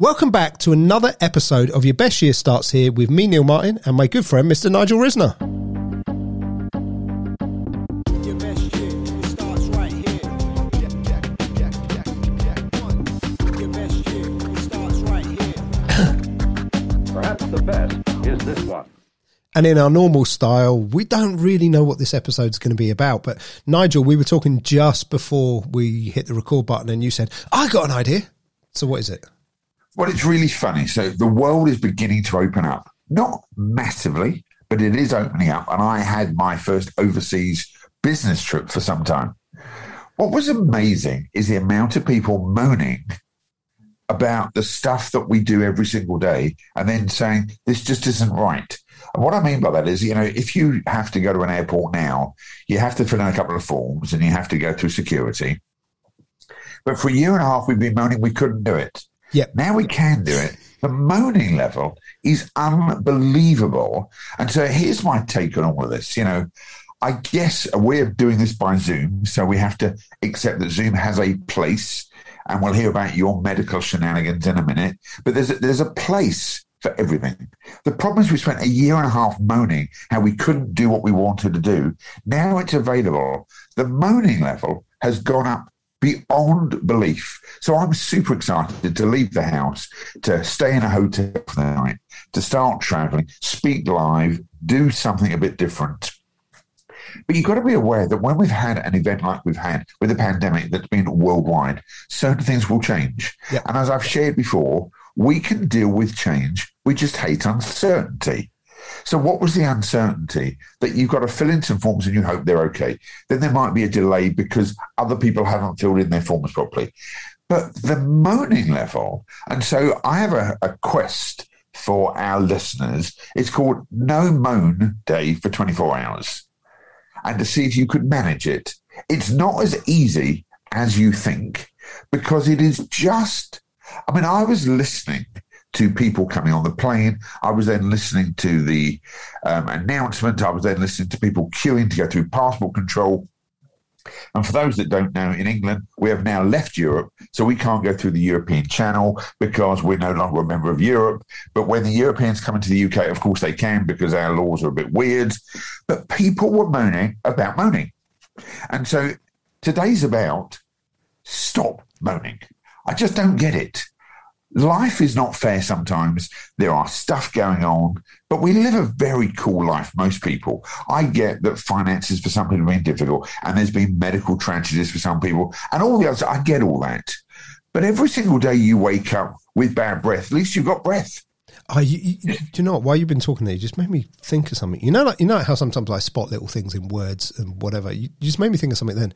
Welcome back to another episode of Your Best Year Starts Here with me, Neil Martin, and my good friend, Mr. Nigel Risner. Your best year, it starts right here. Your best year, it starts right here. Perhaps the best is this one. And in our normal style, we don't really know what this episode's going to be about. But Nigel, we were talking just before we hit the record button, and you said, I got an idea. So, what is it? Well, it's really funny. So the world is beginning to open up, not massively, but it is opening up. And I had my first overseas business trip for some time. What was amazing is the amount of people moaning about the stuff that we do every single day and then saying, this just isn't right. And what I mean by that is, you know, if you have to go to an airport now, you have to fill in a couple of forms and you have to go through security. But for a year and a half, we've been moaning we couldn't do it. Yep. Now we can do it. The moaning level is unbelievable. And so here's my take on all of this. You know, I guess we're doing this by Zoom, so we have to accept that Zoom has a place, and we'll hear about your medical shenanigans in a minute. But there's a, there's a place for everything. The problem is we spent a year and a half moaning how we couldn't do what we wanted to do. Now it's available. The moaning level has gone up beyond belief. So I'm super excited to leave the house, to stay in a hotel for the night, to start traveling, speak live, do something a bit different. But you've got to be aware that when we've had an event like we've had with a pandemic that's been worldwide, certain things will change. Yeah. And as I've shared before, we can deal with change. We just hate uncertainty. So, what was the uncertainty? That you've got to fill in some forms and you hope they're okay. Then there might be a delay because other people haven't filled in their forms properly. But the moaning level, and so I have a, a quest for our listeners. It's called No Moan Day for 24 hours and to see if you could manage it. It's not as easy as you think because it is just, I mean, I was listening to people coming on the plane. I was then listening to the um, announcement. I was then listening to people queuing to go through passport control. And for those that don't know, in England, we have now left Europe, so we can't go through the European channel because we're no longer a member of Europe. But when the Europeans come into the UK, of course they can because our laws are a bit weird. But people were moaning about moaning. And so today's about stop moaning. I just don't get it. Life is not fair sometimes. There are stuff going on, but we live a very cool life, most people. I get that finances for some people have been difficult, and there's been medical tragedies for some people, and all the others. I get all that. But every single day you wake up with bad breath, at least you've got breath. Oh, you, you, do you know what? While you've been talking there, you just made me think of something. You know, like you know how sometimes I spot little things in words and whatever. You, you just made me think of something. Then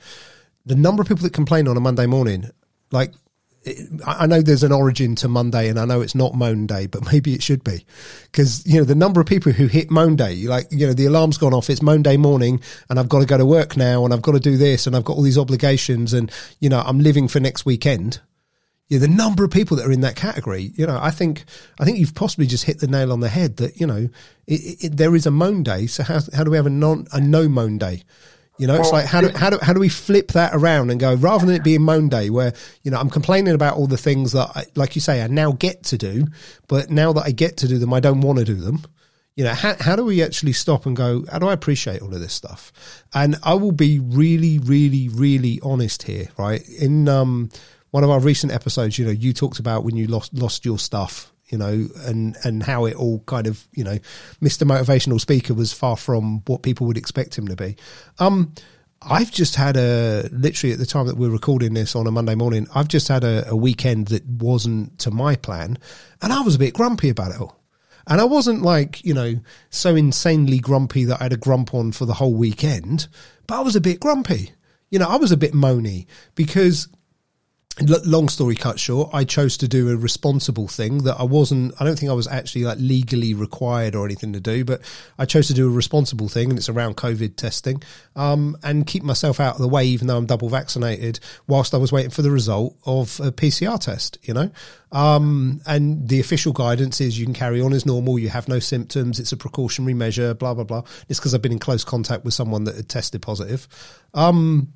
the number of people that complain on a Monday morning, like I know there's an origin to Monday, and I know it's not Moan Day, but maybe it should be because you know the number of people who hit Moan Day, like you know the alarm's gone off, it's Moan Day morning, and I've got to go to work now, and I've got to do this, and I've got all these obligations, and you know I'm living for next weekend yeah, the number of people that are in that category, you know, I think I think you've possibly just hit the nail on the head that you know it, it, there is a moan day. So how how do we have a non a no moan day? You know, it's Well, like how do how do how do we flip that around and go rather than it being moan day where you know I'm complaining about all the things that I, like you say I now get to do, but now that I get to do them, I don't want to do them. You know, how, how do we actually stop and go, how do I appreciate all of this stuff? And I will be really, really, really honest here, right? In um, one of our recent episodes, you know, you talked about when you lost lost your stuff, you know, and and how it all kind of, you know, Mr. Motivational Speaker was far from what people would expect him to be. Um, I've just had a literally at the time that we're recording this on a Monday morning, I've just had a, a weekend that wasn't to my plan, and I was a bit grumpy about it all. And I wasn't like, you know, so insanely grumpy that I had a grump on for the whole weekend, but I was a bit grumpy. You know, I was a bit moany because long story cut short, I chose to do a responsible thing that I wasn't, I don't think I was actually like legally required or anything to do, but I chose to do a responsible thing and it's around COVID testing, um, and keep myself out of the way, even though I'm double vaccinated whilst I was waiting for the result of a PCR test, you know? Um, and the official guidance is you can carry on as normal. You have no symptoms. It's a precautionary measure, blah, blah, blah. It's because I've been in close contact with someone that had tested positive. Um,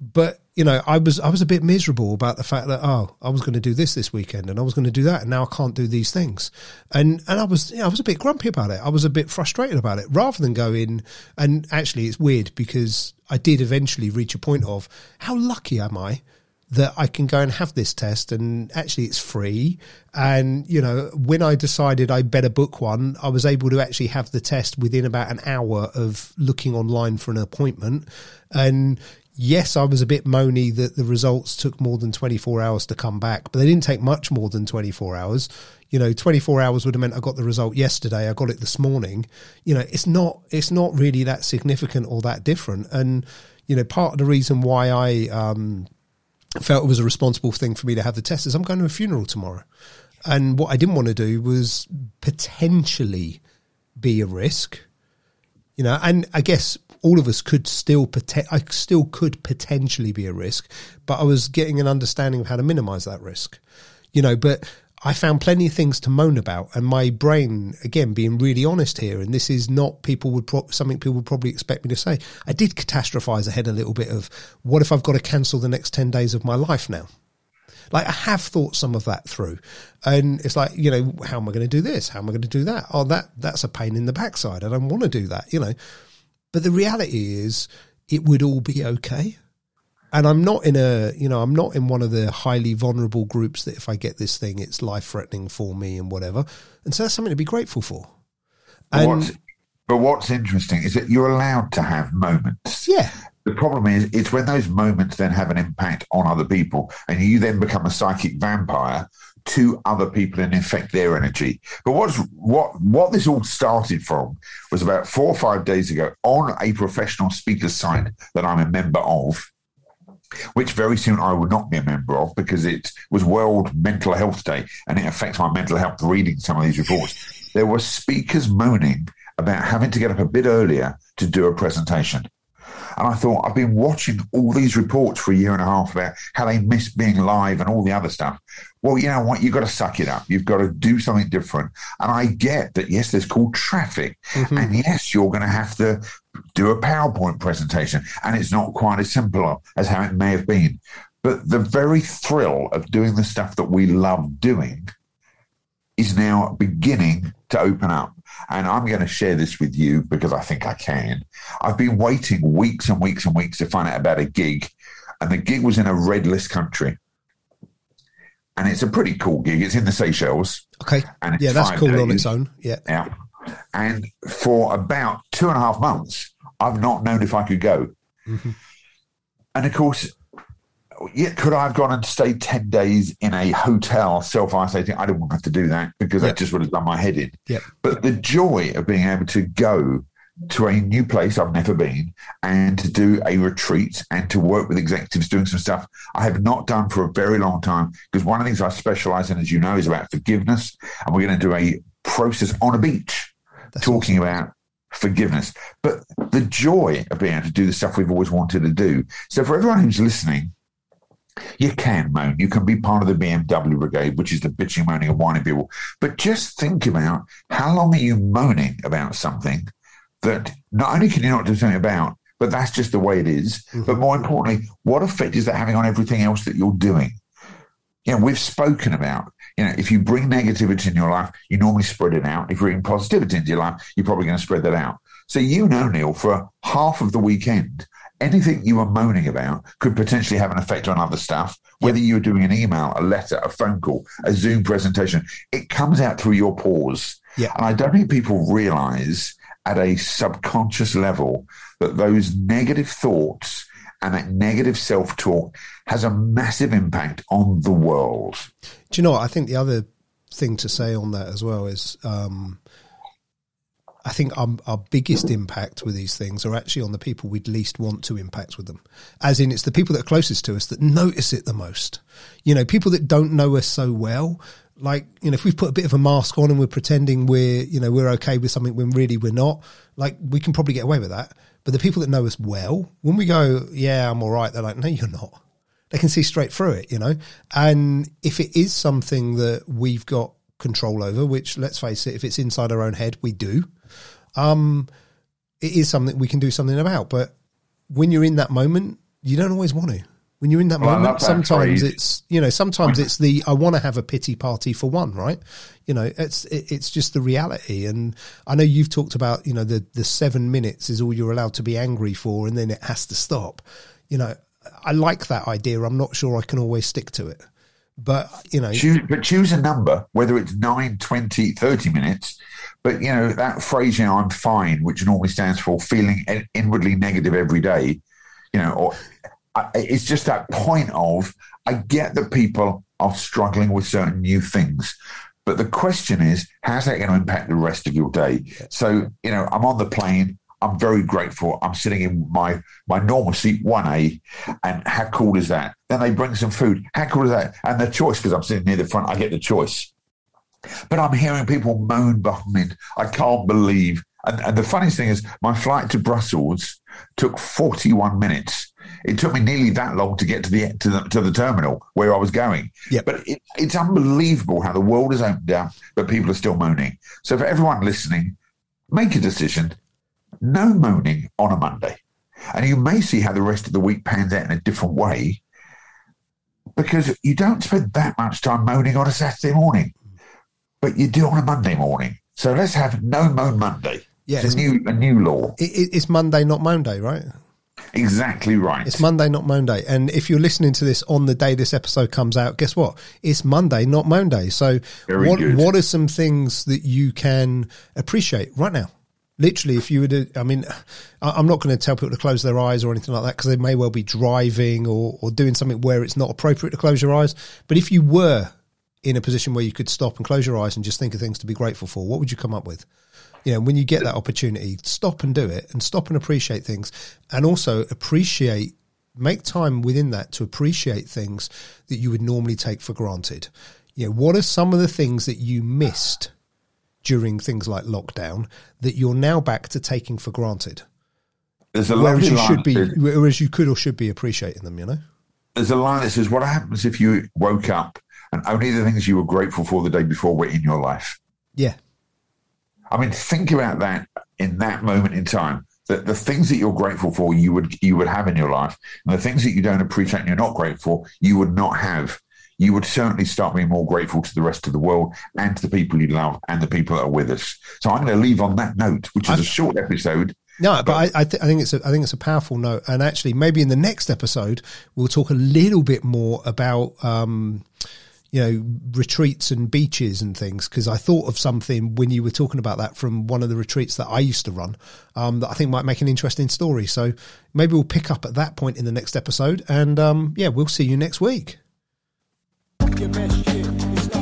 but you know, I was I was a bit miserable about the fact that oh, I was going to do this this weekend and I was going to do that, and now I can't do these things, and and I was you know, I was a bit grumpy about it. I was a bit frustrated about it. Rather than go in, and actually, it's weird because I did eventually reach a point of how lucky am I that I can go and have this test and actually it's free. And, you know, when I decided I better book one, I was able to actually have the test within about an hour of looking online for an appointment. And yes, I was a bit moany that the results took more than 24 hours to come back, but they didn't take much more than 24 hours. You know, 24 hours would have meant I got the result yesterday. I got it this morning. You know, it's not, it's not really that significant or that different. And, you know, part of the reason why I, um, felt it was a responsible thing for me to have the test is I'm going to a funeral tomorrow. And what I didn't want to do was potentially be a risk, you know, and I guess all of us could still, I still could potentially be a risk, but I was getting an understanding of how to minimize that risk, you know, but I found plenty of things to moan about, and my brain, again, being really honest here, and this is not people would pro- something people would probably expect me to say. I did catastrophize ahead a little bit of what if I've got to cancel the next ten days of my life now. Like I have thought some of that through, and it's like you know, how am I going to do this? How am I going to do that? Oh, that that's a pain in the backside. I don't want to do that, you know. But the reality is, it would all be okay and I'm not in a, you know, I'm not in one of the highly vulnerable groups that if I get this thing, it's life threatening for me and whatever. And so that's something to be grateful for. But And what's, but what's interesting is that you're allowed to have moments. yeah, The problem is, it's when those moments then have an impact on other people, and you then become a psychic vampire to other people and infect their energy. But what's what what this all started from was about four or five days ago on a professional speaker site that I'm a member of, which very soon I will not be a member of because it was World Mental Health Day and it affects my mental health reading some of these reports. There were speakers moaning about having to get up a bit earlier to do a presentation. And I thought, I've been watching all these reports for a year and a half about how they miss being live and all the other stuff. Well, you know what? You've got to suck it up. You've got to do something different. And I get that, yes, there's called traffic. Mm-hmm. And yes, you're going to have to do a PowerPoint presentation. And it's not quite as simple as how it may have been. But the very thrill of doing the stuff that we love doing is now beginning to open up. And I'm going to share this with you because I think I can. I've been waiting weeks and weeks and weeks to find out about a gig, and the gig was in a red list country. And it's a pretty cool gig. It's in the Seychelles. okay, And yeah, that's cool on its own. Yeah, Yeah. And for about two and a half months, I've not known if I could go. Mm-hmm. And of course, yeah, could I have gone and stayed 10 days in a hotel self isolating? I didn't want to have to do that because Yep. that just would have done my head in. Yep. But the joy of being able to go to a new place I've never been and to do a retreat and to work with executives doing some stuff I have not done for a very long time. Because one of the things I specialize in, as you know, is about forgiveness. And we're going to do a process on a beach talking about forgiveness. But the joy of being able to do the stuff we've always wanted to do. So for everyone who's listening, you can moan. You can be part of the BMW brigade, which is the bitching, moaning, and whining people. But just think about how long are you moaning about something that not only can you not do something about, but that's just the way it is. Mm-hmm. But more importantly, what effect is that having on everything else that you're doing? You know, we've spoken about, you know, if you bring negativity in your life, you normally spread it out. If you bring positivity into your life, you're probably going to spread that out. So you know, Neil, for half of the weekend, anything you were moaning about could potentially have an effect on other stuff. Whether you're doing an email, a letter, a phone call, a Zoom presentation, it comes out through your pores. Yeah. And I don't think people realize at a subconscious level that those negative thoughts and that negative self talk has a massive impact on the world. Do you know what? I think the other thing to say on that as well is um, I think our, our biggest impact with these things are actually on the people we'd least want to impact with them. As in, it's the people that are closest to us that notice it the most. You know, people that don't know us so well. Like, you know, if we've put a bit of a mask on and we're pretending we're, you know, we're okay with something when really we're not, like, we can probably get away with that. But the people that know us well, when we go, yeah, I'm all right, they're like, no, you're not they can see straight through it, you know. And if it is something that we've got control over, which let's face it, if it's inside our own head, we do. Um, it is something we can do something about. But when you're in that moment, you don't always want to. When you're in that Well, moment, that sometimes phrase. it's you know, sometimes it's the I want to have a pity party for one, right? You know, it's it, it's just the reality. And I know you've talked about you know the the seven minutes is all you're allowed to be angry for, and then it has to stop. You know, I like that idea. I'm not sure I can always stick to it, but you know, choose, but choose a number, whether it's 9, 20, 30 minutes. But, you know, that phrase, you know, I'm fine, which normally stands for feeling inwardly negative every day, you know, or it's just that point of, I get that people are struggling with certain new things. But the question is, how's that going to impact the rest of your day? So, you know, I'm on the plane. I'm very grateful. I'm sitting in my my normal seat, one A, and how cool is that? Then they bring some food. How cool is that? And the choice, because I'm sitting near the front, I get the choice. But I'm hearing people moan behind. I can't believe. And, and the funniest thing is, my flight to Brussels took 41 minutes. It took me nearly that long to get to the to the, to the terminal where I was going. Yeah. But it, it's unbelievable how the world has opened up, but people are still moaning. So for everyone listening, make a decision. No moaning on a Monday, and you may see how the rest of the week pans out in a different way because you don't spend that much time moaning on a Saturday morning, but you do on a Monday morning. So let's have no moan Monday. Yeah, it's a new a new law. it, it, it's Monday, not Monday, right? Exactly right. It's Monday, not Monday. And if you're listening to this on the day this episode comes out, guess what? It's Monday, not Monday. So Very what good. what are some things that you can appreciate right now? Literally, if you to, I mean, I'm not going to tell people to close their eyes or anything like that because they may well be driving or, or doing something where it's not appropriate to close your eyes. But if you were in a position where you could stop and close your eyes and just think of things to be grateful for, what would you come up with? You know, when you get that opportunity, stop and do it and stop and appreciate things and also appreciate, make time within that to appreciate things that you would normally take for granted. You know, what are some of the things that you missed during things like lockdown that you're now back to taking for granted? There's a Whereas you line. should be, whereas you could or should be appreciating them, you know? there's a line that says, "What happens if you woke up and only the things you were grateful for the day before were in your life?" Yeah. I mean, think about that in that moment in time. That the things that you're grateful for, you would you would have in your life, and the things that you don't appreciate and you're not grateful, for, you would not have. You would certainly start being more grateful to the rest of the world and to the people you love and the people that are with us. So I'm going to leave on that note, which is a short episode. No, but I, I, th- I think it's a, I think it's a powerful note, and actually, maybe in the next episode we'll talk a little bit more about um, you know retreats and beaches and things because I thought of something when you were talking about that from one of the retreats that I used to run um, that I think might make an interesting story. So maybe we'll pick up at that point in the next episode, and um, yeah, we'll see you next week. Your best shit.